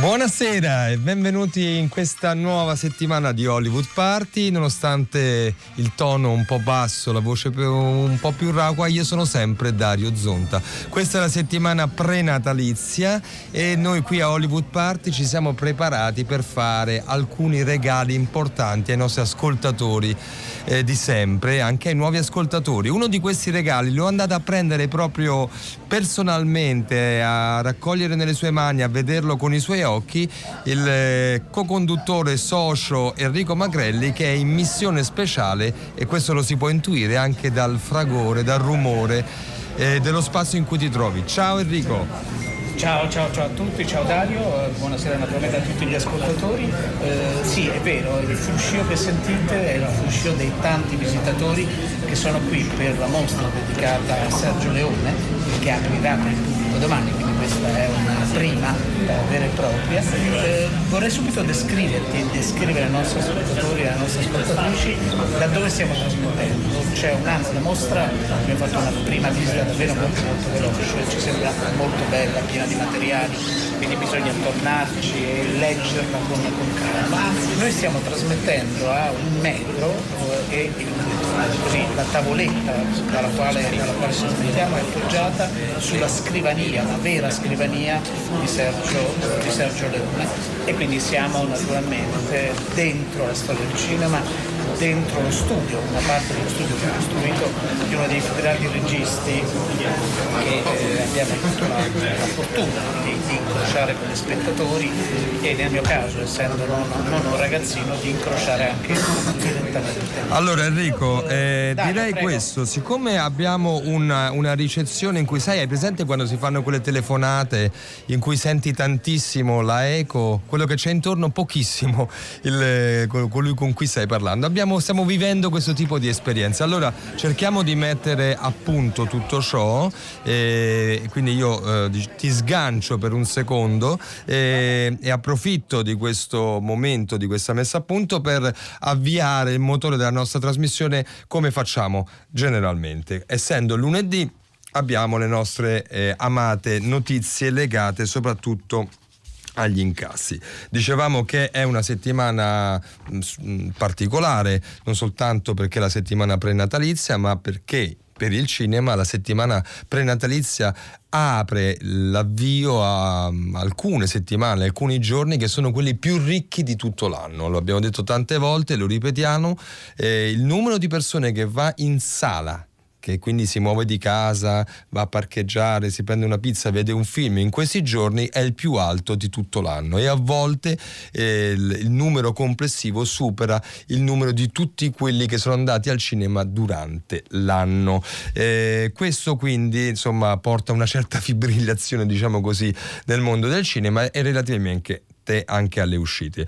Buonasera e benvenuti in questa nuova settimana di Hollywood Party. Nonostante il tono un po' basso, la voce un po' più rauca, io sono sempre Dario Zonta. Questa è la settimana prenatalizia e noi qui a Hollywood Party ci siamo preparati per fare alcuni regali importanti ai nostri ascoltatori eh, di sempre, anche ai nuovi ascoltatori. Uno di questi regali l'ho andato a prendere proprio personalmente, a raccogliere nelle sue mani, a vederlo con i suoi occhi, il eh, co-conduttore socio Enrico Magrelli che è in missione speciale e questo lo si può intuire anche dal fragore, dal rumore eh, dello spazio in cui ti trovi. Ciao Enrico. Ciao, ciao, ciao a tutti, ciao Dario, eh, buonasera naturalmente a tutti gli ascoltatori. Eh, sì, è vero, il fruscio che sentite è il fruscio dei tanti visitatori che sono qui per la mostra dedicata a Sergio Leone, che aprirà per il pubblico domani, quindi questa è una prima eh, vera e propria. Eh, vorrei subito descriverti e descrivere ai nostri ascoltatori e alle nostre ascoltatrici da dove stiamo trasmettendo. C'è un anno la mostra, abbiamo fatto una prima visita davvero molto molto veloce, ci sembra molto bella, piena di materiali, quindi bisogna tornarci e leggerla con, con calma. Noi stiamo trasmettendo a un metro eh, e così, la tavoletta dalla quale, dalla quale trasmettiamo è appoggiata sulla scrivania, la vera scrivania di Sergio, di Sergio Leone e quindi siamo naturalmente dentro la storia del cinema dentro lo studio, una parte dello studio che è costruito di uno dei più grandi registi che eh, abbiamo avuto la, la fortuna di, di, incrociare come spettatori e nel mio caso, essendo non, non un ragazzino, di incrociare anche direttamente. Allora Enrico, eh, Dai, direi prego. questo, siccome abbiamo una, una, ricezione in cui sai, hai presente quando si fanno quelle telefonate in cui senti tantissimo la eco, quello che c'è intorno pochissimo, il, colui con cui stai parlando. Abbiamo stiamo, stiamo, vivendo questo tipo di esperienza. Allora cerchiamo di mettere a punto tutto ciò, e quindi io eh, ti sgancio per un secondo e, e approfitto di questo momento, di questa messa a punto per avviare il motore della nostra trasmissione come facciamo generalmente. Essendo lunedì abbiamo le nostre eh, amate notizie legate soprattutto agli incassi. Dicevamo che è una settimana mm, mm, particolare, non soltanto perché è la settimana prenatalizia, ma perché per il cinema la settimana prenatalizia apre l'avvio a mm, alcune settimane, alcuni giorni che sono quelli più ricchi di tutto l'anno. Lo abbiamo detto tante volte, lo ripetiamo, eh, il numero di persone che va in sala che quindi si muove di casa, va a parcheggiare, si prende una pizza, vede un film, in questi giorni è il più alto di tutto l'anno e a volte eh, il, numero complessivo supera il numero di tutti quelli che sono andati al cinema durante l'anno. Eh, questo quindi insomma porta una certa fibrillazione, diciamo così, nel mondo del cinema e relativamente anche alle uscite.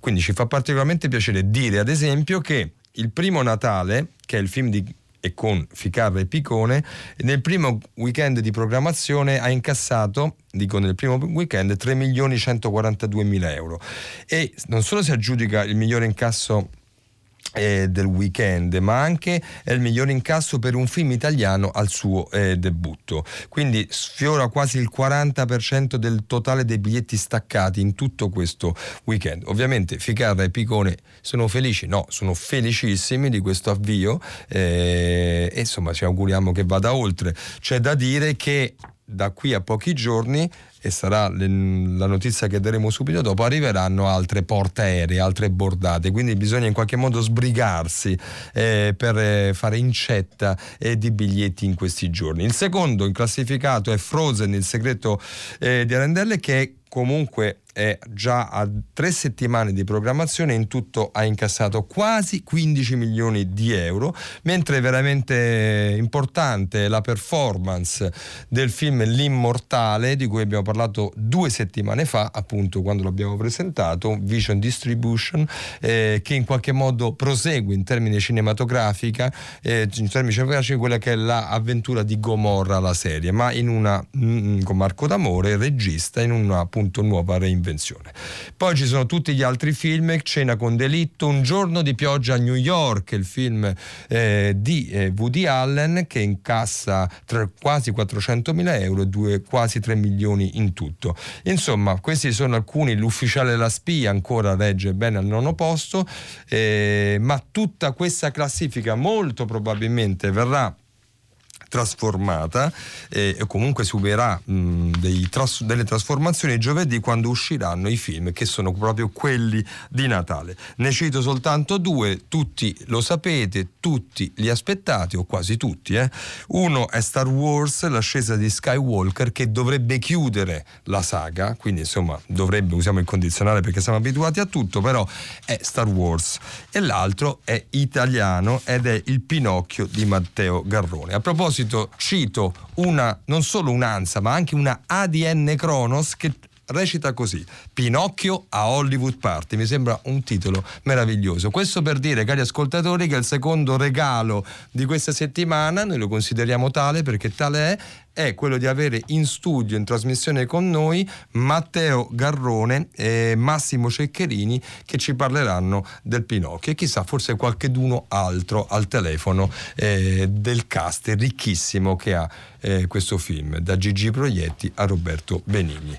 Quindi ci fa particolarmente piacere dire ad esempio che il primo Natale, che è il film di e con Ficarra e Picone, nel primo weekend di programmazione ha incassato, dico nel primo weekend, 3 milioni 142 mila euro. E non solo si aggiudica il migliore incasso eh, del weekend, ma anche è il miglior incasso per un film italiano al suo eh, debutto. Quindi sfiora quasi il 40% del totale dei biglietti staccati in tutto questo weekend. Ovviamente Ficarra e Picone sono felici, no, sono felicissimi di questo avvio eh, e insomma ci auguriamo che vada oltre. C'è da dire che da qui a pochi giorni e sarà la notizia che daremo subito dopo, arriveranno altre portaeree, altre bordate, quindi bisogna in qualche modo sbrigarsi eh, per eh, fare incetta eh, di biglietti in questi giorni. Il secondo in classificato è Frozen, il segreto eh, di Arendelle che comunque è già a tre settimane di programmazione in tutto ha incassato quasi 15 milioni di euro mentre veramente importante è la performance del film L'Immortale di cui abbiamo parlato due settimane fa, appunto quando l'abbiamo presentato, Vision Distribution, eh, che in qualche modo prosegue in termini cinematografica, eh, in termini cinematografici quella che è l'avventura di Gomorra, la serie, ma in una, mm, con Marco D'Amore, regista, in una appunto nuova reinvenzione. Poi ci sono tutti gli altri film, Cena con delitto, Un giorno di pioggia a New York, il film eh, di eh, Woody Allen che incassa tra quasi 400 mila euro e due, quasi 3 milioni in tutto. Insomma, questi sono alcuni, l'ufficiale della spia ancora regge bene al nono posto, eh, ma tutta questa classifica molto probabilmente verrà trasformata eh, e comunque subirà mh, tras- delle trasformazioni giovedì quando usciranno i film che sono proprio quelli di Natale. Ne cito soltanto due, tutti lo sapete, tutti li aspettate o quasi tutti. Eh? Uno è Star Wars, l'ascesa di Skywalker che dovrebbe chiudere la saga, quindi insomma dovrebbe, usiamo il condizionale perché siamo abituati a tutto, però è Star Wars. E l'altro è italiano ed è il Pinocchio di Matteo Garrone. A proposito proposito cito una, non solo un'ANSA ma anche una ADN Kronos che recita così: Pinocchio a Hollywood Party. Mi sembra un titolo meraviglioso. Questo per dire, cari ascoltatori, che il secondo regalo di questa settimana, noi lo consideriamo tale perché tale è, è quello di avere in studio, in trasmissione con noi, Matteo Garrone e Massimo Ceccherini che ci parleranno del Pinocchio e chissà forse qualcheduno altro al telefono eh, del cast ricchissimo che ha eh, questo film, da Gigi Proietti a Roberto Benigni.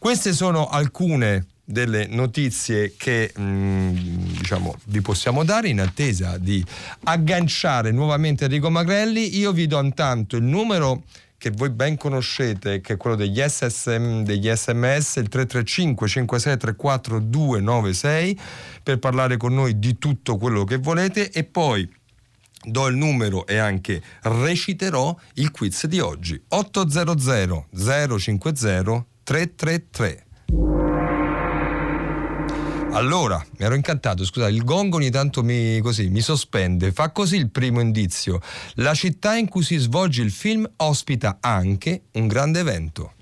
Queste sono alcune delle notizie che mh, mm, diciamo, vi possiamo dare in attesa di agganciare nuovamente Enrico Magrelli. Io vi do intanto il numero che voi ben conoscete, che è quello degli, SSM, degli sms, il 335 5634 296, per parlare con noi di tutto quello che volete e poi do il numero e anche reciterò il quiz di oggi 800 050 333. Allora, mi ero incantato, scusate, il gongo ogni tanto mi, così, mi sospende. Fa così il primo indizio. La città in cui si svolge il film ospita anche un grande evento.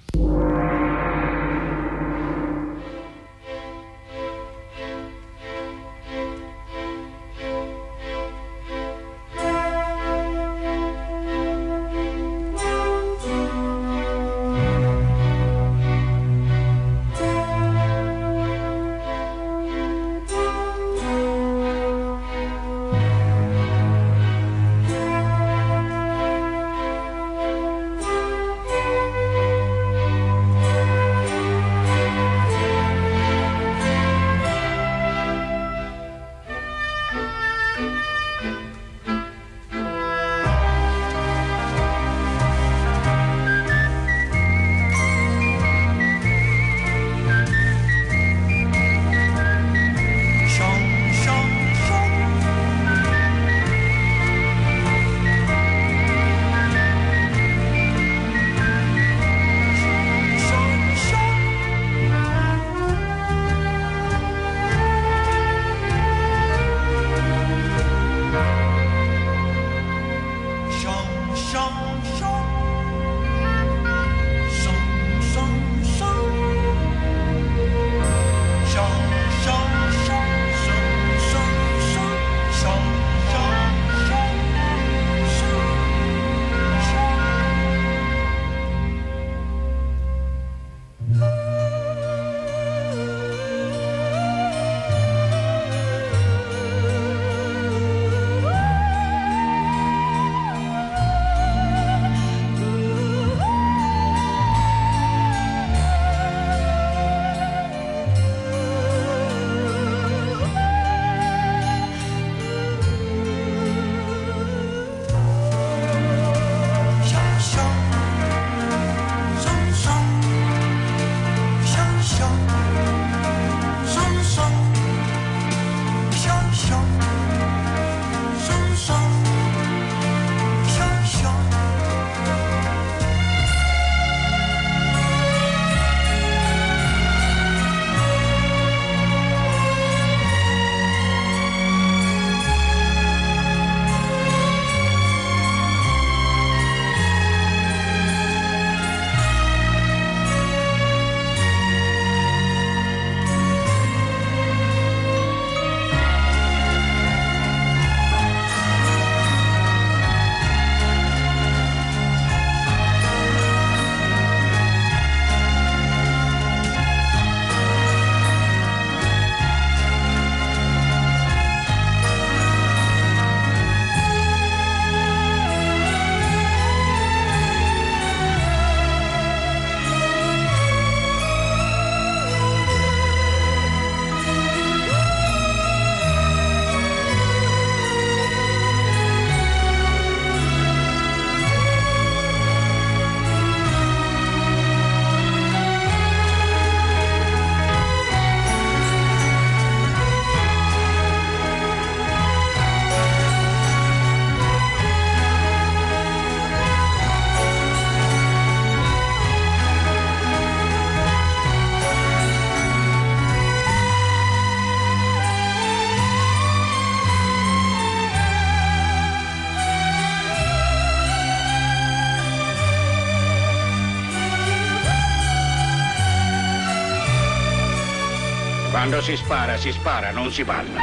Quando si spara, si spara, non si balla.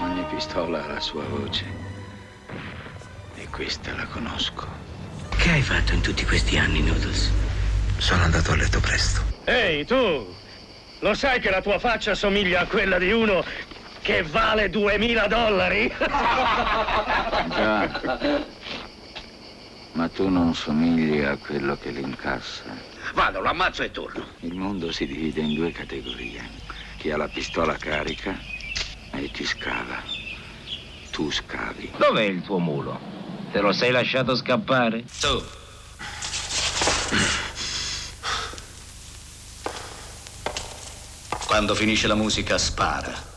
Ogni pistola ha la sua voce. E questa la conosco. Che hai fatto in tutti questi anni, Noodles? Sono andato a letto presto. Ehi, tu! Lo sai che la tua faccia somiglia a quella di uno che vale 2000 dollari? Già. Ma tu non somigli a quello che l'incassa. Vado, lo ammazzo e torno. Il mondo si divide in due categorie. Chi ha la pistola carica e chi scava. Tu scavi. Dov'è il tuo mulo? Te lo sei lasciato scappare? Tu. Quando finisce la musica, spara.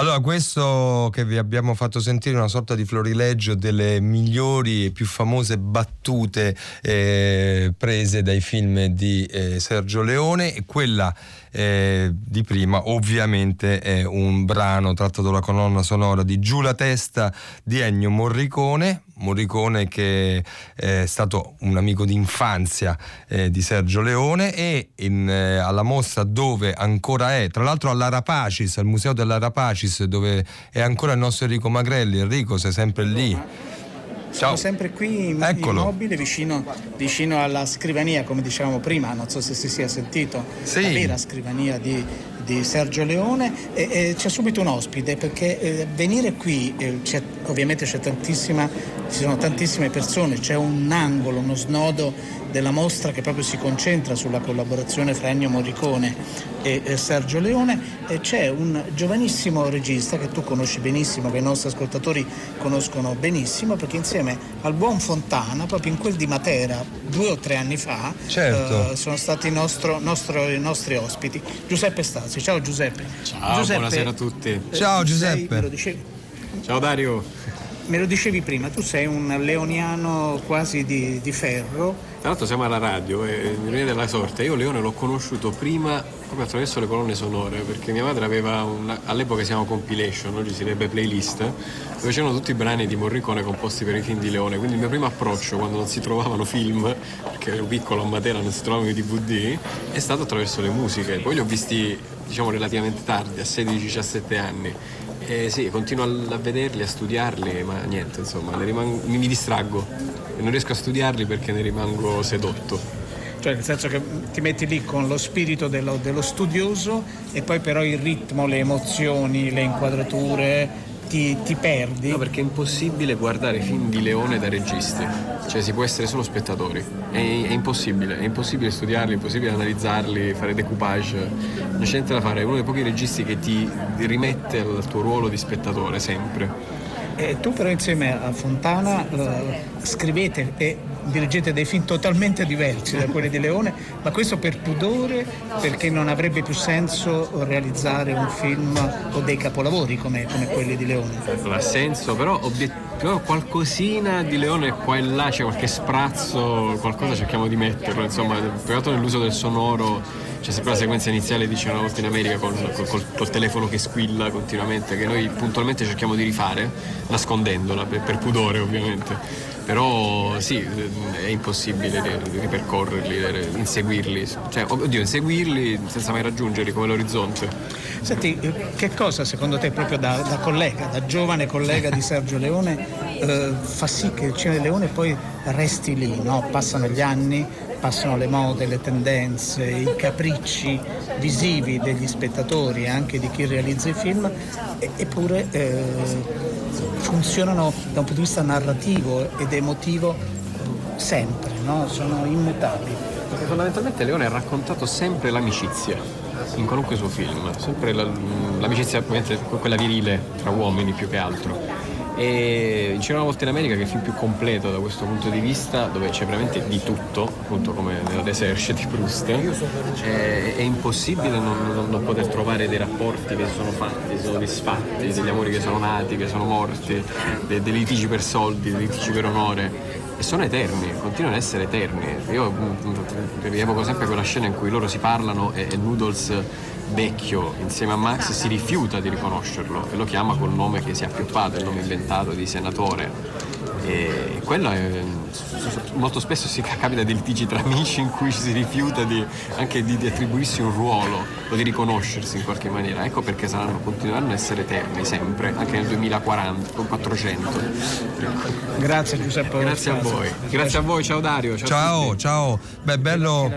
Allora, questo che vi abbiamo fatto sentire è una sorta di florileggio delle migliori e più famose battute eh, prese dai film di eh, Sergio Leone. E quella eh, di prima ovviamente è un brano tratto dalla colonna sonora di Giù la testa di Ennio Morricone Morricone che è stato un amico d'infanzia eh, di Sergio Leone e in, eh, alla mostra dove ancora è, tra l'altro all'Arapacis, al museo dell'Arapacis dove è ancora il nostro Enrico Magrelli, Enrico sei sempre lì. Siamo sempre qui Eccolo. immobile vicino, vicino, alla scrivania, come dicevamo prima, non so se si sia sentito, sì. la vera scrivania di, di Sergio Leone e, e, c'è subito un ospite perché eh, venire qui, eh, c'è, ovviamente c'è ci sono tantissime persone, c'è un angolo, uno snodo della mostra che proprio si concentra sulla collaborazione fra Ennio Morricone e, e Sergio Leone e c'è un giovanissimo regista che tu conosci benissimo, che i nostri ascoltatori conoscono benissimo perché insieme al buon Fontana, proprio in quel di Matera, due o tre anni fa, certo. eh, sono stati i nostro, nostro, i nostri ospiti. Giuseppe Stasi, ciao Giuseppe. Ciao, Giuseppe, buonasera a tutti. Ciao Giuseppe. Sei, ciao Dario. Me lo dicevi prima, tu sei un leoniano quasi di, di ferro. Tra l'altro siamo alla radio e ironia della sorte, io Leone l'ho conosciuto prima proprio attraverso le colonne sonore, perché mia madre aveva un, all'epoca si chiama compilation, oggi si direbbe playlist, dove c'erano tutti i brani di Morricone composti per i film di Leone. Quindi il mio primo approccio quando non si trovavano film, perché ero piccolo a Matera non si trovavano i DVD, è stato attraverso le musiche. Poi li ho visti diciamo relativamente tardi, a 16-17 anni. E sì, continuo a, a, vederli, a studiarli, ma niente, insomma, rimango, mi, mi distraggo e non riesco a studiarli perché ne rimango sedotto. Cioè nel senso che ti metti lì con lo spirito dello, dello studioso e poi però il ritmo, le emozioni, le inquadrature, ti, ti, perdi? No, perché è impossibile guardare film di Leone da registi, cioè si può essere solo spettatori, è, è impossibile, è impossibile studiarli, è impossibile analizzarli, fare decoupage, non c'è niente da fare, è uno dei pochi registi che ti rimette al tuo ruolo di spettatore sempre. E tu però insieme a Fontana uh, scrivete e dirigete dei film totalmente diversi da quelli di Leone, ma questo per pudore, perché non avrebbe più senso realizzare un film o dei capolavori come, come quelli di Leone. Ha senso, però, obiet- qualcosina di Leone qua e là, c'è qualche sprazzo, qualcosa cerchiamo di metterlo, insomma, pegato nell'uso del sonoro c'è sempre la sequenza iniziale dice una volta in America col, col, col, telefono che squilla continuamente che noi puntualmente cerchiamo di rifare nascondendola per, per pudore ovviamente però sì, è impossibile ripercorrerli, inseguirli, cioè, oddio, inseguirli senza mai raggiungerli come l'orizzonte. Senti, che cosa secondo te, proprio da, da collega, da giovane collega di Sergio Leone, eh, fa sì che il cinema di Leone poi resti lì, no? passano gli anni, passano le mode, le tendenze, i capricci visivi degli spettatori anche di chi realizza i film, eppure eh, funzionano da un punto di vista narrativo ed emotivo sempre, no? sono immutabili. Perché fondamentalmente Leone ha raccontato sempre l'amicizia in qualunque suo film, sempre la, l'amicizia quella virile tra uomini più che altro e C'era una volta in America che è il film più completo da questo punto di vista, dove c'è veramente di tutto, appunto come nella Deserce di Proust. È, è impossibile non, non, non, poter trovare dei rapporti che sono fatti, sono disfatti, degli amori che sono nati, che sono morti, dei, dei litigi per soldi, dei litigi per onore e sono eterni, continuano ad essere eterni. Io rievoco sempre quella scena in cui loro si parlano e, e Noodles vecchio insieme a Max si rifiuta di riconoscerlo e lo chiama col nome che si è appioppato, il nome inventato di senatore. E, quella è, molto spesso si capita dei litigi tra amici in cui ci si rifiuta di, anche di, di, attribuirsi un ruolo o di riconoscersi in qualche maniera. Ecco perché saranno, continueranno a essere eterni sempre, anche nel 2040 o 400. Grazie Giuseppe. Grazie a voi. Grazie a voi, ciao Dario. Ciao, ciao. ciao. Beh, bello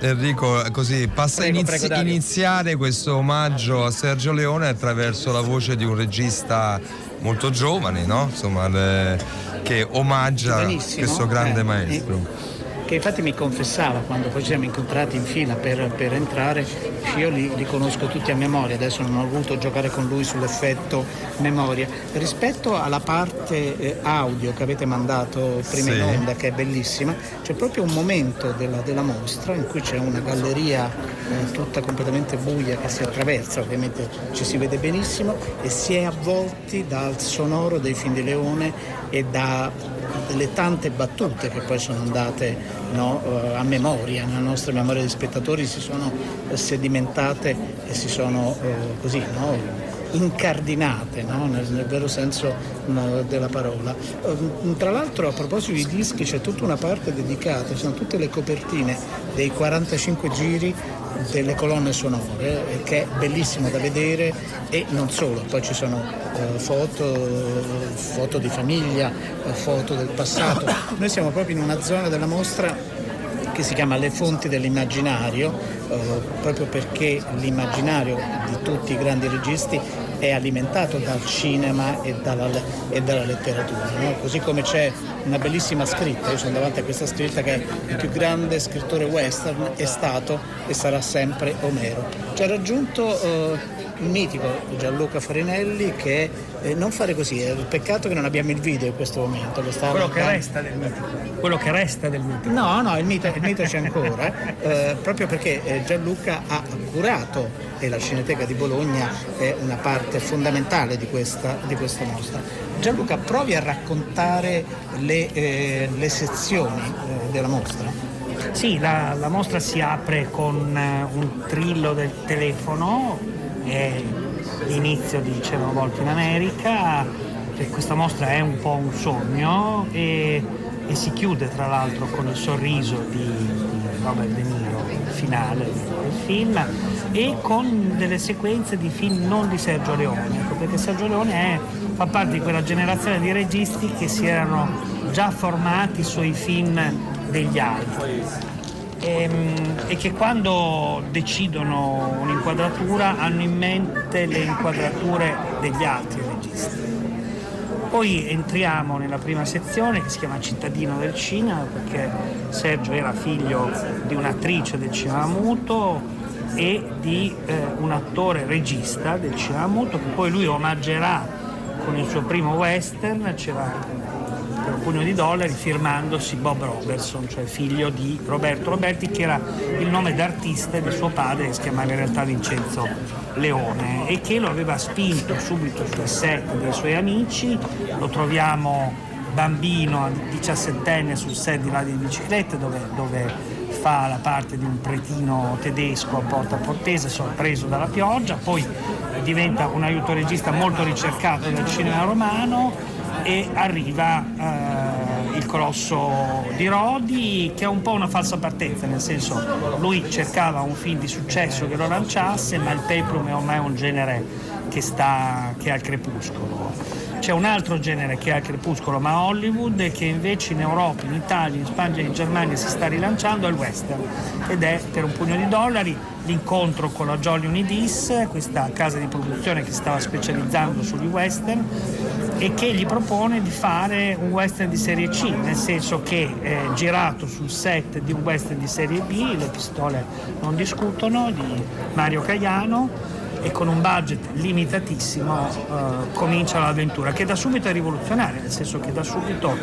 Enrico, così passa a inizi- iniziare questo omaggio a Sergio Leone attraverso la voce di un regista molto giovane, no? Insomma, le, che omaggia questo grande eh, maestro che infatti mi confessava quando poi ci siamo incontrati in fila per, per entrare, io li, li, conosco tutti a memoria, adesso non ho voluto giocare con lui sull'effetto memoria. Rispetto alla parte eh, audio che avete mandato prima sì. in onda, che è bellissima, c'è proprio un momento della, della mostra in cui c'è una galleria eh, tutta completamente buia che si attraversa, ovviamente ci si vede benissimo, e si è avvolti dal sonoro dei film di Leone e da delle tante battute che poi sono andate no, eh, a memoria, nella nostra memoria di spettatori si sono sedimentate e si sono eh, così no, incardinate no? nel, nel, vero senso no, della parola. Ehm, tra l'altro a proposito di dischi c'è tutta una parte dedicata, ci sono tutte le copertine dei 45 giri delle colonne sonore eh, che è bellissimo da vedere e non solo, poi ci sono eh, foto, foto di famiglia, eh, foto del passato. Noi siamo proprio in una zona della mostra che si chiama Le fonti dell'immaginario, eh, proprio perché l'immaginario di tutti i grandi registi è alimentato dal cinema e dalla, e dalla letteratura. No? Così come c'è una bellissima scritta, io sono davanti a questa scritta che il più grande scrittore western è stato e sarà sempre Omero. Ci ha raggiunto eh, il mitico Gianluca Farinelli che eh, non fare così, è il peccato che non abbiamo il video in questo momento. Quello che resta del mitico. Quello che resta del mitico. No, no, il mito, il mito c'è ancora, eh, proprio perché eh, Gianluca ha curato e la Cineteca di Bologna è una parte fondamentale di questa, di questa mostra. Gianluca, provi a raccontare le, eh, le sezioni eh, della mostra. Sì, la, la, mostra si apre con eh, un trillo del telefono, è l'inizio di una volta in America, questa mostra è un po' un sogno e, e si chiude tra l'altro con il sorriso di, di Robert De Niro, il finale del film e con delle sequenze di film non di Sergio Leone, ecco, perché Sergio Leone è, fa parte di quella generazione di registi che si erano già formati sui film degli altri e, ehm, e che quando decidono un'inquadratura hanno in mente le inquadrature degli altri registi. Poi entriamo nella prima sezione che si chiama Cittadino del cinema perché Sergio era figlio di un'attrice del cinema muto e di eh, un attore regista del cinema muto che poi lui omaggerà con il suo primo western, c'era per un pugno di dollari, firmandosi Bob Robertson, cioè figlio di Roberto Roberti, che era il nome d'artista di suo padre, che si chiamava in realtà Vincenzo Leone, e che lo aveva spinto subito sul set dei suoi amici, lo troviamo bambino, 17enne sul set di Radio di Biciclette, dove, dove fa la parte di un pretino tedesco a Porta Portese sorpreso dalla pioggia, poi diventa un aiuto regista molto ricercato nel cinema romano e arriva eh, il colosso di Rodi che è un po' una falsa partenza, nel senso lui cercava un film di successo che lo lanciasse, ma il peplum è ormai un genere che, sta, che è al crepuscolo. C'è un altro genere che al crepuscolo, ma Hollywood, che invece in Europa, in Italia, in Spagna e in Germania si sta rilanciando, è il western. Ed è per un pugno di dollari l'incontro con la Jolly Unidis, questa casa di produzione che stava specializzando sugli western e che gli propone di fare un western di serie C, nel senso che è girato sul set di un western di serie B, le pistole non discutono, di Mario Caiano e con un budget limitatissimo eh, comincia l'avventura, che da subito è rivoluzionaria, nel senso che da subito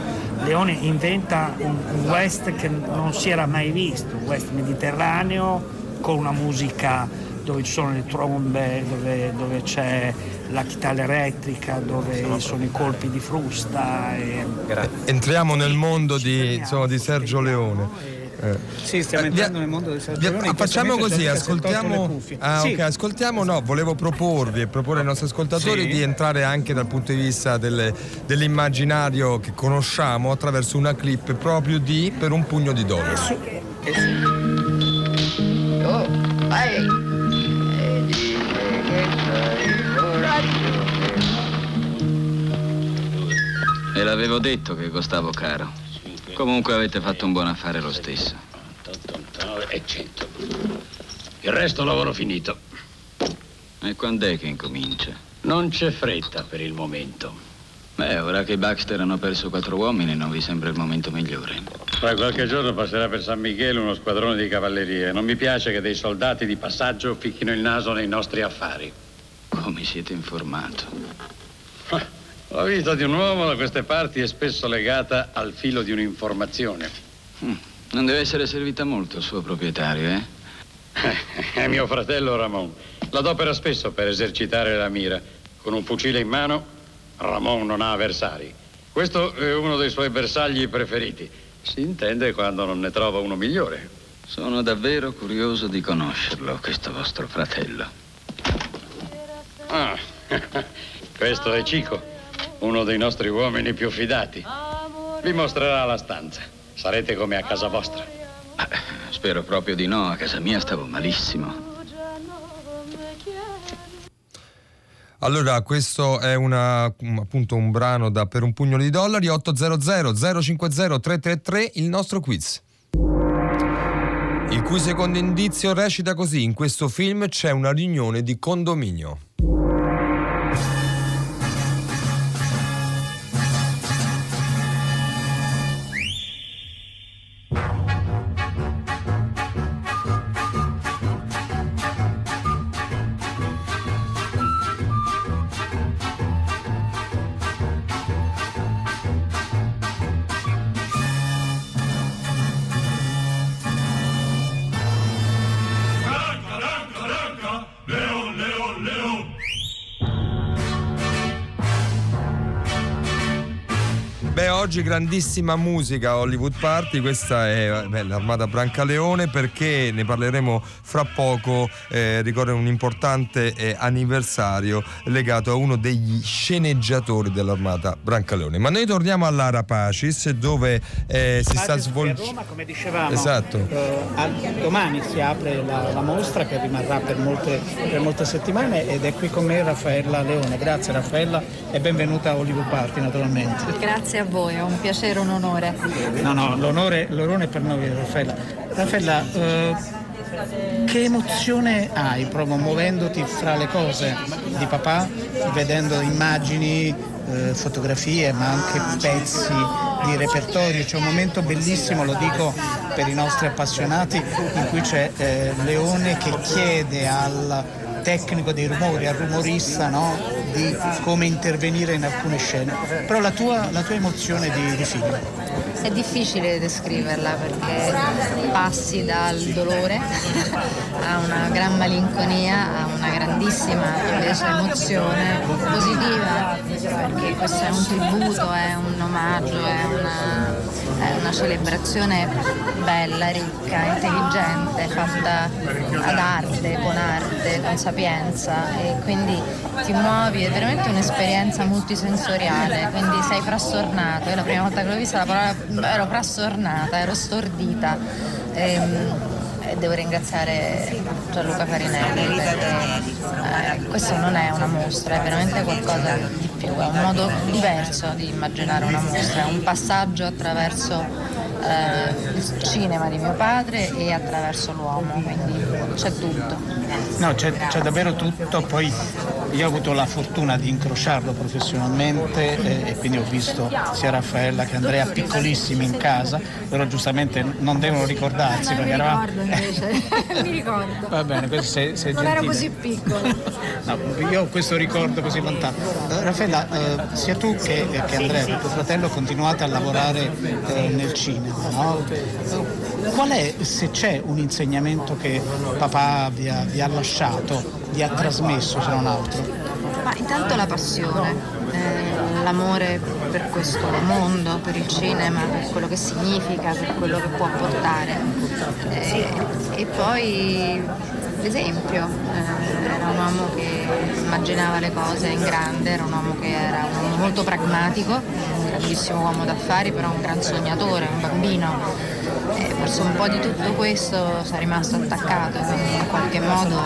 Leone inventa un, un west che non si era mai visto, un west mediterraneo con una musica dove ci sono le trombe, dove, dove c'è la chitarra elettrica, dove sono i colpi di frusta. E... Entriamo nel mondo di, insomma, di Sergio Leone Eh. Sì, stiamo Eh, entrando via- nel mondo del Sergio facciamo così, ascoltiamo. Ah, Sì. ok, ascoltiamo. No, volevo proporvi e proporre ai nostri ascoltatori Sì. di entrare anche dal punto di vista delle- dell'immaginario che conosciamo attraverso una clip proprio di Per un pugno di dollari. Oh, vai! Dice che sei coraggio. E l'avevo detto che costavo caro. Comunque avete fatto un buon affare lo stesso. 89 e 100. Il resto lavoro finito. E quando è che incomincia? Non c'è fretta per il momento. Beh, ora che i Baxter hanno perso quattro uomini, non vi sembra il momento migliore. Fra qualche giorno passerà per San Michele uno squadrone di cavalleria. Non mi piace che dei soldati di passaggio ficchino il naso nei nostri affari. Come siete informato? La vita di un uomo da queste parti è spesso legata al filo di un'informazione. Mm, Non deve essere servita molto il suo proprietario, eh? È mio fratello Ramon. L'adopera spesso per esercitare la mira. Con un fucile in mano, Ramon non ha avversari. Questo è uno dei suoi bersagli preferiti. Si intende quando non ne trova uno migliore. Sono davvero curioso di conoscerlo, questo vostro fratello. Ah, questo è Cico, uno dei nostri uomini più fidati. Vi mostrerà la stanza. Sarete come a casa vostra. Spero proprio di no, a casa mia stavo malissimo. Allora, questo è una, un- appunto un brano da Per un pugno di dollari 800 050 333, il nostro quiz. Il cui secondo indizio recita così: In questo film c'è una riunione di condominio. Oggi grandissima musica a Hollywood Party, questa è beh, l'Armata Brancaleone perché ne parleremo fra poco, eh, ricorre un importante eh, anniversario legato a uno degli sceneggiatori dell'Armata Brancaleone. Ma noi torniamo all'Ara Pacis dove eh, si sta A svolgendo... Roma, come dicevamo, Esatto. eh, domani si apre la, la mostra che rimarrà per molte, per molte settimane ed è qui con me Raffaella Leone. Grazie Raffaella e benvenuta a Hollywood Party naturalmente. Grazie a voi, un piacere, un onore. No, no, l'onore, l'onore per noi Raffaella. Raffaella, eh, che emozione hai muovendoti fra le cose di papà, vedendo immagini, eh, fotografie, ma anche pezzi di repertorio? C'è un momento bellissimo, lo dico per i nostri appassionati, in cui c'è eh, Leone che chiede al tecnico dei rumori, al rumorista, no? Di come intervenire in alcune scene. Però la tua, la tua emozione di, di figlio. È difficile descriverla perché passi dal dolore a una gran malinconia, a una grandissima invece emozione positiva, perché questo è un tributo, è un omaggio, è una, è una celebrazione bella, ricca, intelligente, fatta ad arte, con arte, con sapienza e quindi ti muovi, è veramente un'esperienza multisensoriale, quindi sei frastornato. Io la prima volta che l'ho vista la parola ero frastornata, ero stordita. Ehm, E, devo ringraziare Gianluca Farinelli perché eh, questo non è una mostra, è veramente qualcosa di più, è un modo diverso di immaginare una mostra, è un passaggio attraverso eh, il cinema di mio padre e attraverso l'uomo, quindi c'è tutto. No, c'è, c'è davvero tutto, poi io ho avuto la fortuna di incrociarlo professionalmente eh, e quindi ho visto sia Raffaella che Andrea piccolissimi in casa, loro giustamente non devono ricordarsi No, perché mi eravamo... ricordo invece, mi ricordo. Va bene, questo sei, sei Non ero gentile. così piccola. No, io ho questo ricordo così lontano. Eh, Raffaella, eh, sia tu che, che Andrea, tuo fratello, continuate a lavorare eh, nel cinema. no? Qual è, se c'è un insegnamento che papà vi ha, vi ha lasciato, vi ha trasmesso se non altro? Ma intanto la passione, eh, l'amore per questo mondo, per il cinema, per quello che significa, per quello che può portare. E, e poi l'esempio, eh, era un uomo che immaginava le cose in grande, era un uomo che era uomo molto pragmatico, un grandissimo uomo d'affari, però un gran sognatore, un bambino. E forse un po' di tutto questo sei rimasto attaccato, quindi in qualche modo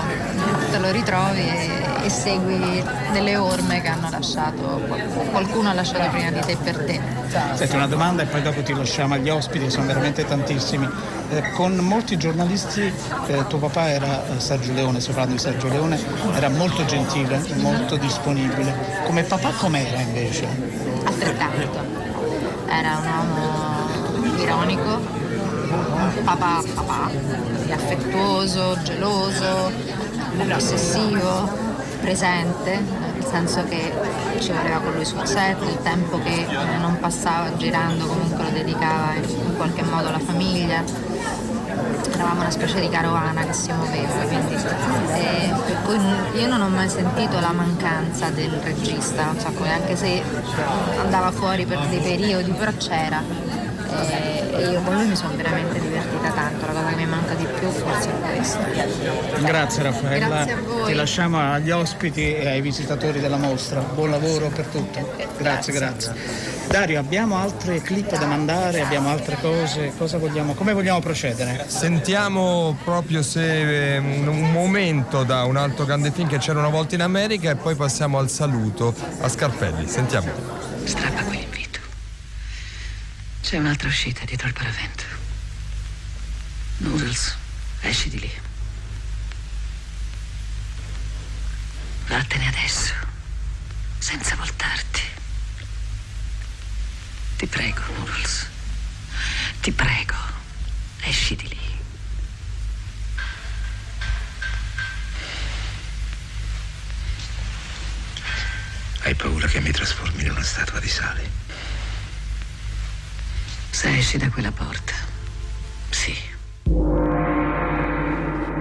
te lo ritrovi e, e segui delle orme che hanno lasciato, qualcuno ha lasciato prima di te per te. Senti una domanda e poi dopo ti lasciamo agli ospiti, sono veramente tantissimi. Eh, con molti giornalisti eh, tuo papà era eh, Sergio Leone, sto parlando di Sergio Leone, era molto gentile, molto disponibile. Come papà com'era invece? Altrettanto. Era un uomo ironico, papà papà, affettuoso, geloso, ossessivo, presente, nel senso che ci voleva con lui sul set, il tempo che non passava girando comunque lo dedicava in qualche modo alla famiglia. Eravamo una specie di carovana che si muoveva, quindi eh, per cui io non ho mai sentito la mancanza del regista, non so come, anche se andava fuori per dei periodi, però c'era e, e io con lui mi sono veramente divertita tanto, la cosa che mi manca di più forse è questo. Grazie Raffaella, Grazie a voi. ti lasciamo agli ospiti e ai visitatori della mostra, buon lavoro per tutto. Grazie, grazie. Dario, abbiamo altre clip da mandare, abbiamo altre cose, cosa vogliamo, come vogliamo procedere? Sentiamo proprio se ehm, un momento da un altro grande film che c'era una volta in America e poi passiamo al saluto a Scarpelli. Sentiamo. Strappa quell'invito. C'è un'altra uscita dietro il paravento. Noodles, esci di lì. Vattene adesso, senza voltarti. Ti prego, Noodles. Ti prego, esci di lì. Hai paura che mi trasformi in una statua di sale? Se esci da quella porta, sì.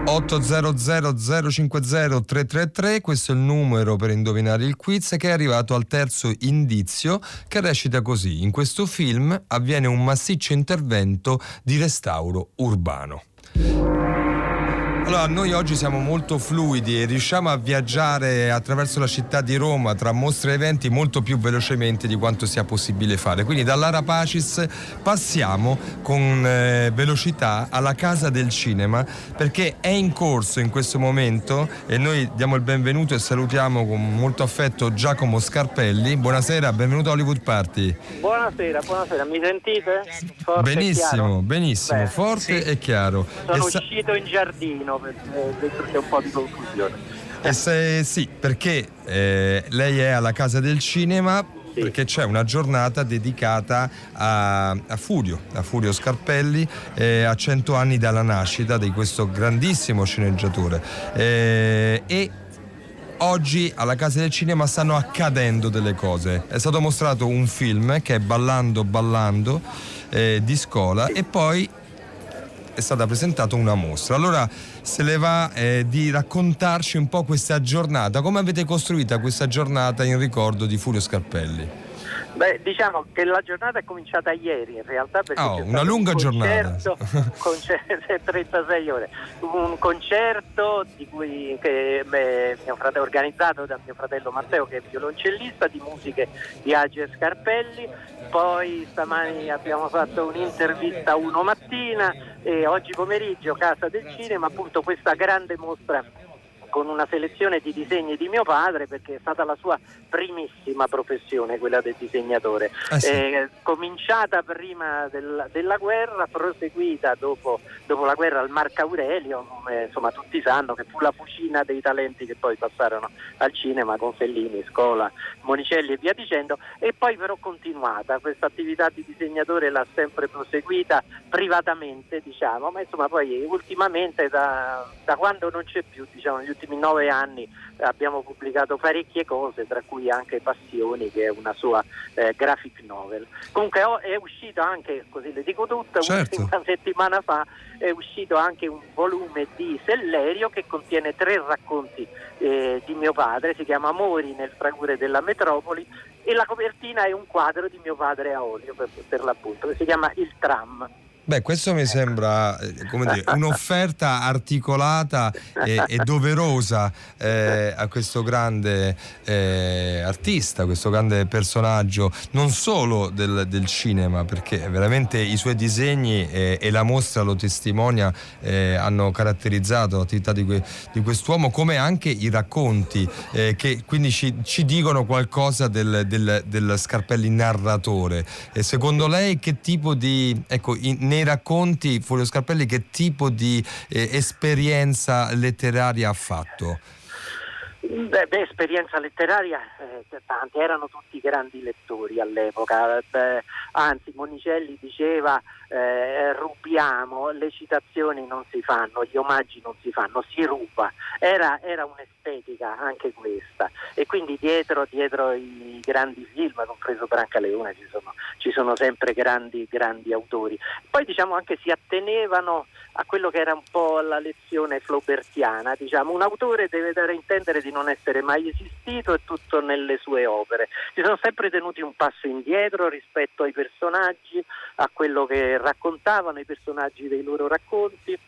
800 050 333, questo è il numero per indovinare il quiz che è arrivato al terzo indizio che recita così. In questo film avviene un massiccio intervento di restauro urbano. Allora, noi oggi siamo molto fluidi e riusciamo a viaggiare attraverso la città di Roma tra mostre e eventi molto più velocemente di quanto sia possibile fare. Quindi dall'Ara Pacis passiamo con eh, velocità alla Casa del Cinema perché è in corso in questo momento e noi diamo il benvenuto e salutiamo con molto affetto Giacomo Scarpelli. Buonasera, benvenuto a Hollywood Party. Buonasera, buonasera, mi sentite? Forte benissimo, benissimo, Bene, forte sì. e chiaro. Sono E sa- uscito in giardino perché dentro c'è un po' di confusione. Eh, se- sì, perché eh, lei è alla Casa del Cinema perché c'è una giornata dedicata a, a Furio, a Furio Scarpelli, eh, a 100 anni dalla nascita di questo grandissimo sceneggiatore. Eh, e oggi alla Casa del Cinema stanno accadendo delle cose. È stato mostrato un film che è Ballando Ballando eh, di Scola e poi è stata presentata una mostra. Allora, se le va eh, di raccontarci un po' questa giornata, come avete costruita questa giornata in ricordo di Furio Scarpelli? Beh, diciamo che la giornata è cominciata ieri in realtà perché Oh, una lunga un giornata. concerto, concerto 36 ore, un concerto di cui che, beh, mio fratello, organizzato da mio fratello Matteo che è violoncellista di musiche di Age Scarpelli, poi stamani abbiamo fatto un'intervista uno mattina e oggi pomeriggio Casa del Cinema appunto questa grande mostra con una selezione di disegni di mio padre perché è stata la sua primissima professione quella del disegnatore Ah, sì. Eh, cominciata prima del- della guerra proseguita dopo, dopo la guerra al Marco Aurelio come insomma tutti sanno che fu la fucina dei talenti che poi passarono al cinema con Fellini, Scola, Monicelli e via dicendo e poi però continuata questa attività di disegnatore l'ha sempre proseguita privatamente diciamo ma insomma poi ultimamente da, da quando non c'è più diciamo negli ultimi nove anni abbiamo pubblicato parecchie cose tra cui anche Passioni che è una sua eh, graphic novel comunque oh, è uscito anche così le dico tutto Certo. una settimana fa è uscito anche un volume di Sellerio che contiene tre racconti eh, di mio padre, si chiama Amori nel fragore della metropoli e la copertina è un quadro di mio padre a olio per, per l'appunto che si chiama Il Tram. Beh, questo mi sembra eh, dire, un'offerta articolata e, e doverosa eh, a questo grande eh, artista, questo grande personaggio, non solo del, del, cinema, perché veramente i suoi disegni eh, e la mostra lo testimonia, eh, hanno caratterizzato l'attività di, que, di, quest'uomo, come anche i racconti, eh, che quindi ci, ci, dicono qualcosa del, del, del Scarpelli narratore. E secondo lei che tipo di... Ecco, in, nei racconti, Fulvio Scarpelli, che tipo di eh, esperienza letteraria ha fatto? Beh, beh, esperienza letteraria, eh, tanti, erano tutti grandi lettori all'epoca, beh, anzi Monicelli diceva eh, rubiamo, le citazioni non si fanno, gli omaggi non si fanno, si ruba, era, era un'estetica anche questa e quindi dietro, dietro i grandi film, compreso Brancaleone, ci sono, ci sono sempre grandi, grandi autori. Poi diciamo anche si attenevano a quello che era un po' la lezione flaubertiana, diciamo, un autore deve dare a intendere di non essere mai esistito e tutto nelle sue opere. Si sono sempre tenuti un passo indietro rispetto ai personaggi, a quello che raccontavano i personaggi dei loro racconti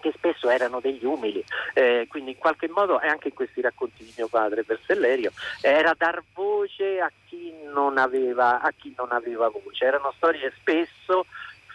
che spesso erano degli umili, eh, quindi in qualche modo, e anche in questi racconti di mio padre Bersellerio, era dar voce a chi non aveva, chi non aveva voce. Erano storie spesso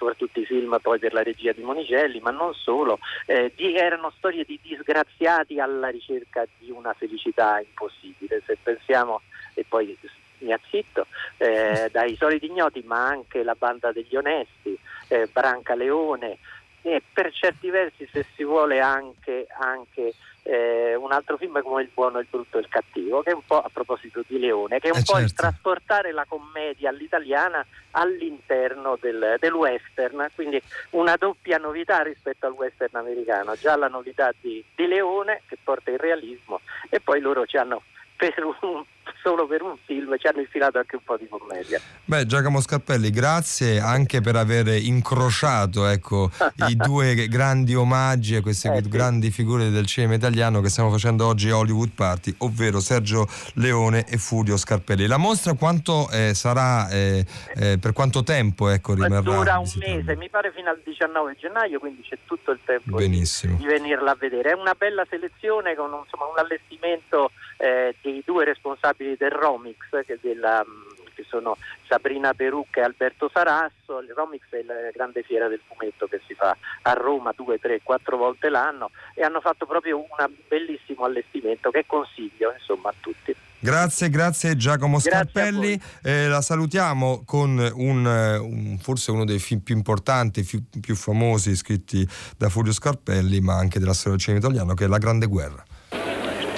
soprattutto i film poi per la regia di Monicelli, ma non solo, eh, di, erano storie di disgraziati alla ricerca di una felicità impossibile. Se pensiamo, e poi mi azzitto, eh, dai soliti ignoti, ma anche la banda degli onesti, eh, Branca Leone e per certi versi, se si vuole, anche, anche eh, un altro film come Il buono, il brutto e il cattivo, che è un po' a proposito di Leone, che è un eh po' certo. il trasportare la commedia all'italiana all'interno del, del, western, quindi una doppia novità rispetto al western americano, già la novità di, di Leone che porta il realismo e poi loro ci hanno per un solo per un film ci hanno infilato anche un po' di commedia. Beh, Giacomo Scappelli, grazie anche per aver incrociato ecco, i due grandi omaggi a queste eh, grandi sì. figure del cinema italiano che stiamo facendo oggi a Hollywood Party, ovvero Sergio Leone e Fulvio Scarpelli. La mostra quanto eh, sarà, eh, eh per quanto tempo ecco, rimarrà? Dura un mese, mi pare fino al 19 gennaio, quindi c'è tutto il tempo di, di, venirla a vedere. È una bella selezione con insomma, un allestimento eh, dei due responsabili del Romix, che, della, che sono Sabrina Perucca e Alberto Sarasso. Il Romix è la grande fiera del fumetto che si fa a Roma due, tre, quattro volte l'anno e hanno fatto proprio un bellissimo allestimento che consiglio insomma, a tutti. Grazie, grazie Giacomo Scarpelli. Eh, la salutiamo con un, un, forse uno dei film più importanti, più, più famosi scritti da Fulvio Scarpelli, ma anche della storia del cinema italiano, che è La Grande Guerra.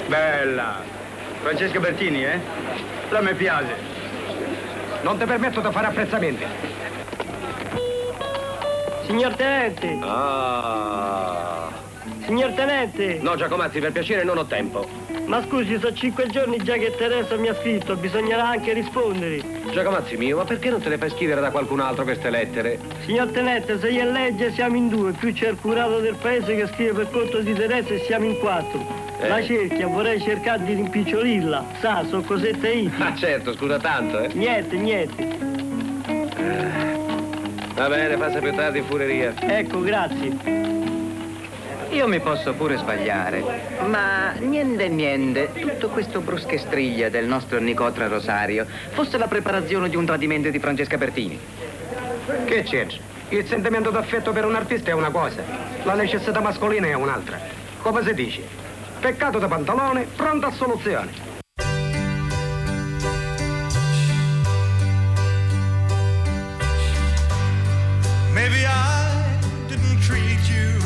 Bella. Francesca Bertini, eh? La mi piace. Non ti permetto di fare apprezzamenti. Signor Tenente. Ah. Signor Tenente. No, Giacomazzi, per piacere non ho tempo. Ma scusi, sono cinque giorni già che Teresa mi ha scritto, bisognerà anche rispondere. Giacomazzi mio, ma perché non te le fai scrivere da qualcun altro queste lettere? Signor Tenente, se io legge siamo in due, più c'è il curato del paese che scrive per conto di Teresa e siamo in quattro. Eh. La cerchia, vorrei cercare di rimpicciolirla. Sa, sono cosette inti. Ah, certo, scusa tanto, eh. Niente, niente. Va bene, passa più tardi in fureria. Ecco, grazie. Io mi posso pure sbagliare, ma niente niente, tutto questo bruschestriglia del nostro Nicotra Rosario fosse la preparazione di un tradimento di Francesca Bertini. Che c'è? Il sentimento d'affetto per un artista è una cosa, la necessità mascolina è un'altra. Come si dice? Peccato da pantalone, pronta a soluzione. Maybe I didn't treat you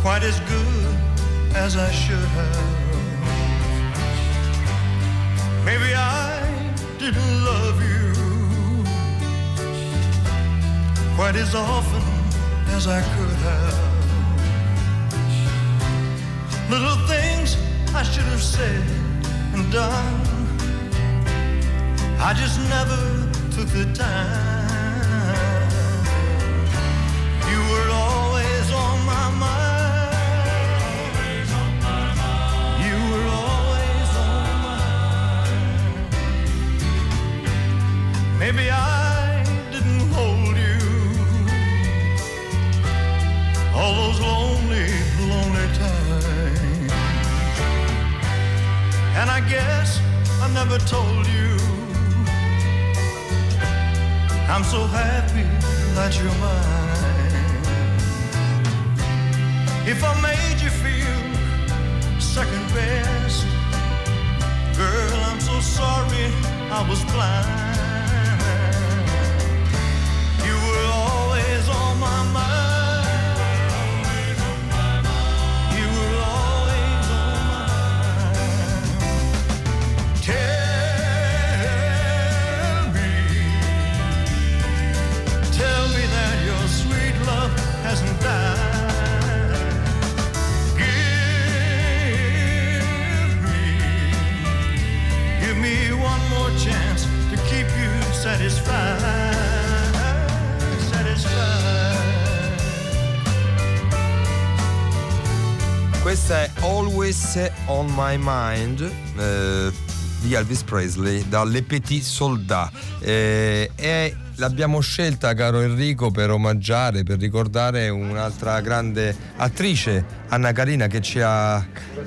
quite as good as I should have. Maybe I didn't love you quite as often as I could have. Little things I should have said and done. I just never took the time. You were always on my mind. On my mind. You were always on my mind. Maybe I. I guess I never told you. I'm so happy that you're mine. If I made you feel second best, girl, I'm so sorry I was blind. You were always on my mind. Always on My Mind eh, di Elvis Presley da Le Petit Soldats. Eh, e l'abbiamo scelta, caro Enrico, per omaggiare, per ricordare un'altra grande attrice, Anna Carina, che ci ha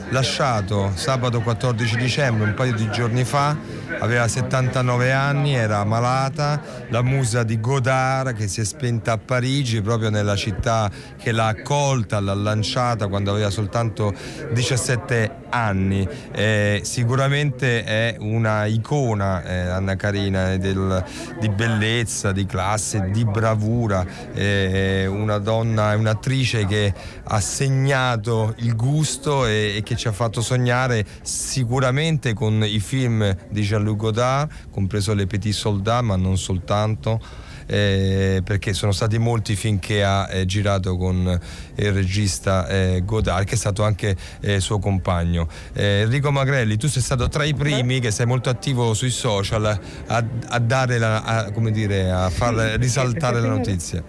lasciato sabato 14 dicembre, un paio di giorni fa. Aveva 79 anni, era malata, la musa di Godard che si è spenta a Parigi, proprio nella città che l'ha accolta, l'ha lanciata quando aveva soltanto 17 anni. Eh, sicuramente è una icona eh, Anna Carina del- di bellezza, di classe, di bravura, eh, una donna, un'attrice che ha segnato il gusto e, e che ci ha fatto sognare sicuramente con i film di Jean-Luc Godard, compreso Les Petits Soldats, ma non soltanto eh, perché sono stati molti film che ha eh, girato con il regista eh, Godard, che è stato anche eh, suo compagno. Eh, Enrico Magrelli, tu sei stato tra i primi che sei molto attivo sui social a, a dare la, a, come dire, a far risaltare la notizia.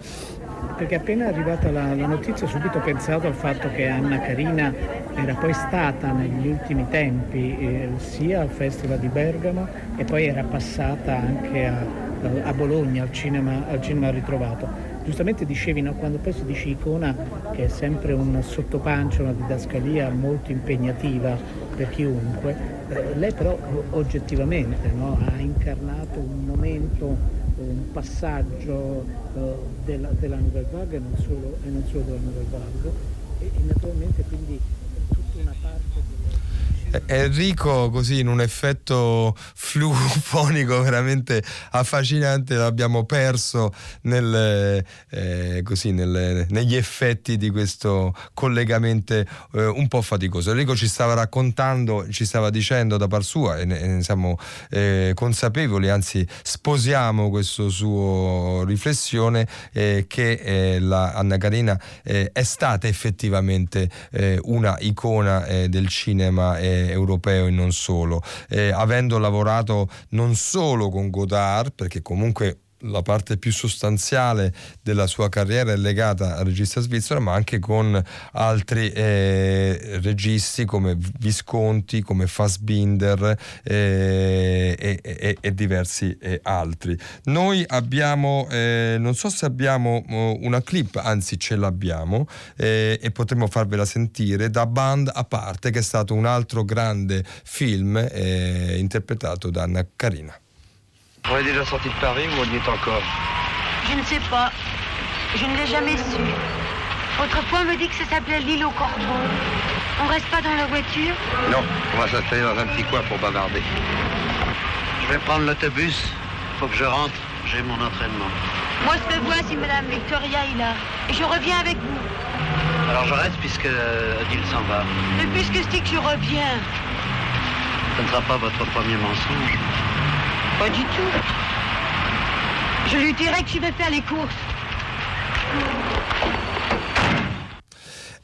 Perché appena è arrivata la, la notizia ho subito pensato al fatto che Anna Carina era poi stata negli ultimi tempi eh, sia al Festival di Bergamo e poi era passata anche a, a Bologna al cinema, al cinema ritrovato. Giustamente dicevi, no, quando poi si dice icona, che è sempre un sottopancio, una didascalia molto impegnativa per chiunque, eh, lei però oggettivamente no, ha incarnato un momento un passaggio eh, della, della Nouvelle Vague e non solo, e non solo della Nouvelle Vague e, e naturalmente quindi tutta una parte Eh, Enrico così in un effetto flufonico veramente affascinante l'abbiamo perso nel, eh, così, nel- negli effetti di questo collegamento eh, un po' faticoso. Enrico ci stava raccontando, ci stava dicendo da par sua e ne, ne siamo eh, consapevoli, anzi sposiamo questa sua riflessione eh, che eh, la Anna Carina eh, è stata effettivamente una icona del cinema eh, europeo e non solo, eh, avendo lavorato non solo con Godard, perché comunque la parte più sostanziale della sua carriera è legata al regista svizzero, ma anche con altri eh, registi come Visconti, come Fassbinder eh, e, e- e diversi eh, altri. Noi abbiamo, eh, non so se abbiamo oh, una clip, anzi ce l'abbiamo eh, e potremmo farvela sentire da Band a parte, che è stato un altro grande film eh, interpretato da Anna Carina. On est déjà sorti de Paris ou on y est encore Je ne sais pas. Je ne l'ai jamais su. Autrefois, on me dit que ça s'appelait l'île aux corbeaux. On reste pas dans la voiture Non, on va s'installer dans un petit coin pour bavarder. Je vais prendre l'autobus. Faut que je rentre. J'ai mon entraînement. Moi, je me vois si Madame Victoria est là. Et je reviens avec vous. Alors je reste puisque euh, Odile s'en va. Mais puisque je dis que je reviens, Ce ne sera pas votre premier mensonge. Pas du tout. Je lui dirai que je vais faire les courses.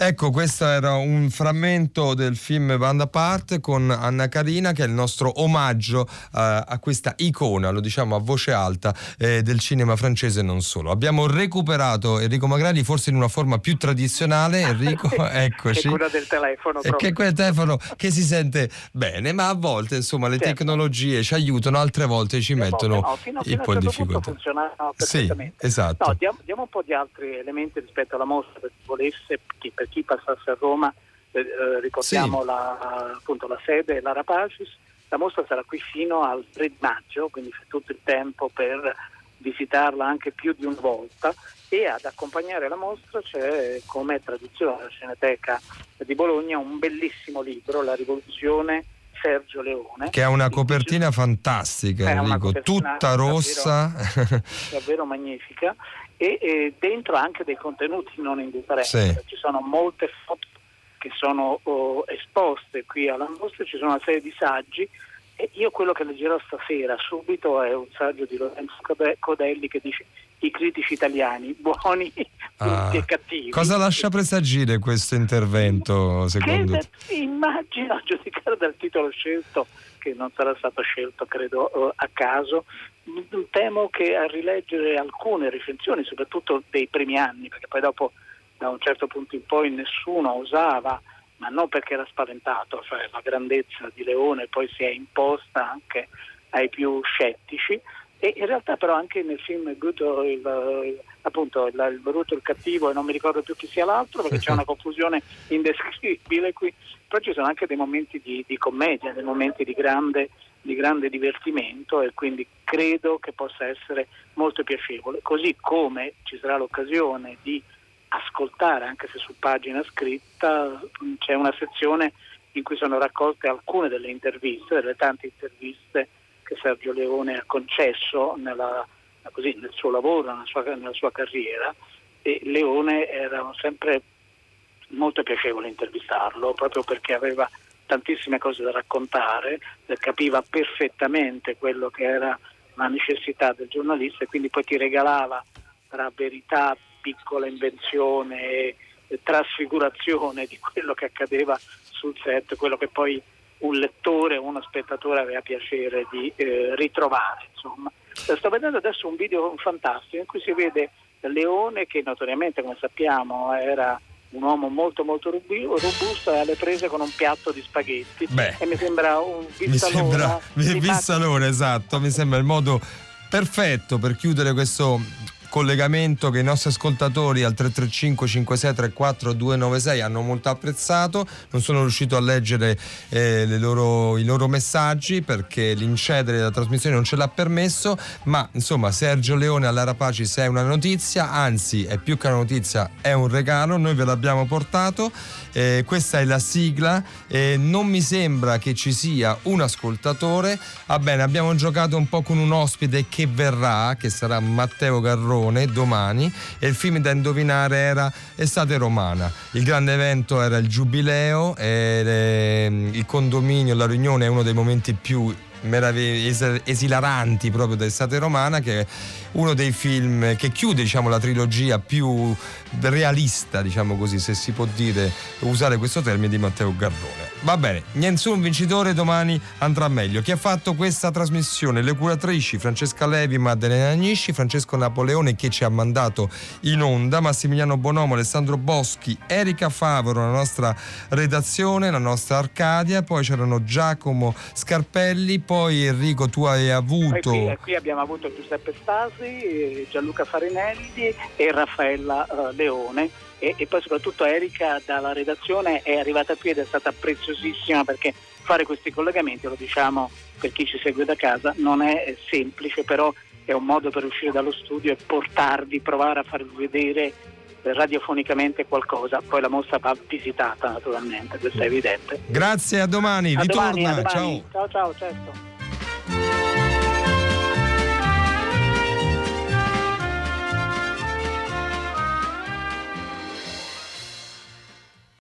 Ecco, questo era un frammento del film Band Apart con Anna Carina che è il nostro omaggio eh, a questa icona, lo diciamo a voce alta, eh, del cinema francese e non solo. Abbiamo recuperato Enrico Magrani forse in una forma più tradizionale, Enrico, eccoci. Che quella del telefono. Proprio. che quel telefono che si sente bene, ma a volte insomma le Certo. tecnologie ci aiutano, altre volte ci mettono No, fino, un fino a po' un in difficoltà. funzionava Sì, perfettamente. esatto. No, diamo, diamo un po' di altri elementi rispetto alla mostra, per chi volesse, chi- per chi passasse a Roma, eh, eh, ricordiamo Sì. la, appunto, la sede la Rapacis. La mostra sarà qui fino al 3 di maggio, quindi c'è tutto il tempo per visitarla anche più di una volta e ad accompagnare la mostra c'è, come è tradizione della Cineteca di Bologna, un bellissimo libro, La rivoluzione Sergio Leone. Che ha una copertina fantastica, Enrico, tutta davvero- rossa. davvero magnifica e, e dentro anche dei contenuti non indifferenti. Sì. Ci sono molte foto che sono oh, esposte qui alla mostra, ci sono una serie di saggi e io quello che leggerò stasera subito è un saggio di Lorenzo Code- Codelli che dice i critici italiani buoni, Ah, e cattivi. Cosa lascia presagire questo intervento, Che secondo te? da- immagino a giudicare dal titolo scelto, che non sarà stato scelto credo eh, a caso, m- temo che a rileggere alcune recensioni, soprattutto dei primi anni, perché poi dopo da un certo punto in poi nessuno osava, ma non perché era spaventato, cioè la grandezza di Leone poi si è imposta anche ai più scettici. E in realtà però anche nel film Good, il, il- appunto il, il brutto il cattivo e non mi ricordo più chi sia l'altro perché c'è una confusione indescrivibile qui, però ci sono anche dei momenti di, di commedia, dei momenti di grande, di grande divertimento e quindi credo che possa essere molto piacevole, così come ci sarà l'occasione di ascoltare, anche se su pagina scritta, c'è una sezione in cui sono raccolte alcune delle interviste, delle tante interviste che Sergio Leone ha concesso nella- così, nel suo lavoro, nella sua, nella sua carriera. E Leone era sempre molto piacevole intervistarlo proprio perché aveva tantissime cose da raccontare, eh, capiva perfettamente quello che era la necessità del giornalista e quindi poi ti regalava tra verità, piccola invenzione e trasfigurazione di quello che accadeva sul set, quello che poi un lettore uno spettatore aveva piacere di eh, ritrovare. Insomma. Eh, Sto vedendo adesso un video fantastico in cui si vede Leone che notoriamente, come sappiamo, era un uomo molto molto robusto e alle prese con un piatto di spaghetti Beh. e mi sembra un Mi vistalona sembra, Vissalone, esatto, mi sembra il modo perfetto per chiudere questo collegamento che i nostri ascoltatori al 335 5634 296 hanno molto apprezzato. Non sono riuscito a leggere eh, le loro- i loro messaggi perché l'incedere della trasmissione non ce l'ha permesso ma insomma Sergio Leone alla Rapacis è una notizia anzi è più che una notizia è un regalo noi ve l'abbiamo portato. Eh, questa è la sigla eh, non mi sembra che ci sia un ascoltatore. Va bene abbiamo giocato un po' con un ospite che verrà che sarà Matteo Garrone domani e il film da indovinare era Estate Romana. Il grande evento era il giubileo e le- il condominio la riunione è uno dei momenti più meravigli- es- esilaranti proprio d'estate romana che è uno dei film che chiude diciamo la trilogia più realista diciamo così se si può dire usare questo termine di Matteo Garrone va bene nessun vincitore domani andrà meglio. Chi ha fatto questa trasmissione? Le curatrici Francesca Levi Maddalena Agnisci Francesco Napoleone che ci ha mandato in onda Massimiliano Bonomo Alessandro Boschi Erika Favoro la nostra redazione la nostra Arcadia poi c'erano Giacomo Scarpelli poi Enrico tu hai avuto qui, qui abbiamo avuto Giuseppe Stasi, eh, Gianluca Farinelli e Raffaella eh, Leone. E, e poi soprattutto Erika dalla redazione è arrivata qui ed è stata preziosissima perché fare questi collegamenti, lo diciamo per chi ci segue da casa, non è semplice, però è un modo per uscire dallo studio e portarvi, provare a farvi vedere radiofonicamente qualcosa, poi la mostra va visitata naturalmente, questo è evidente. Grazie, a domani, a ritorna, domani, a domani. ciao. Ciao, ciao, certo.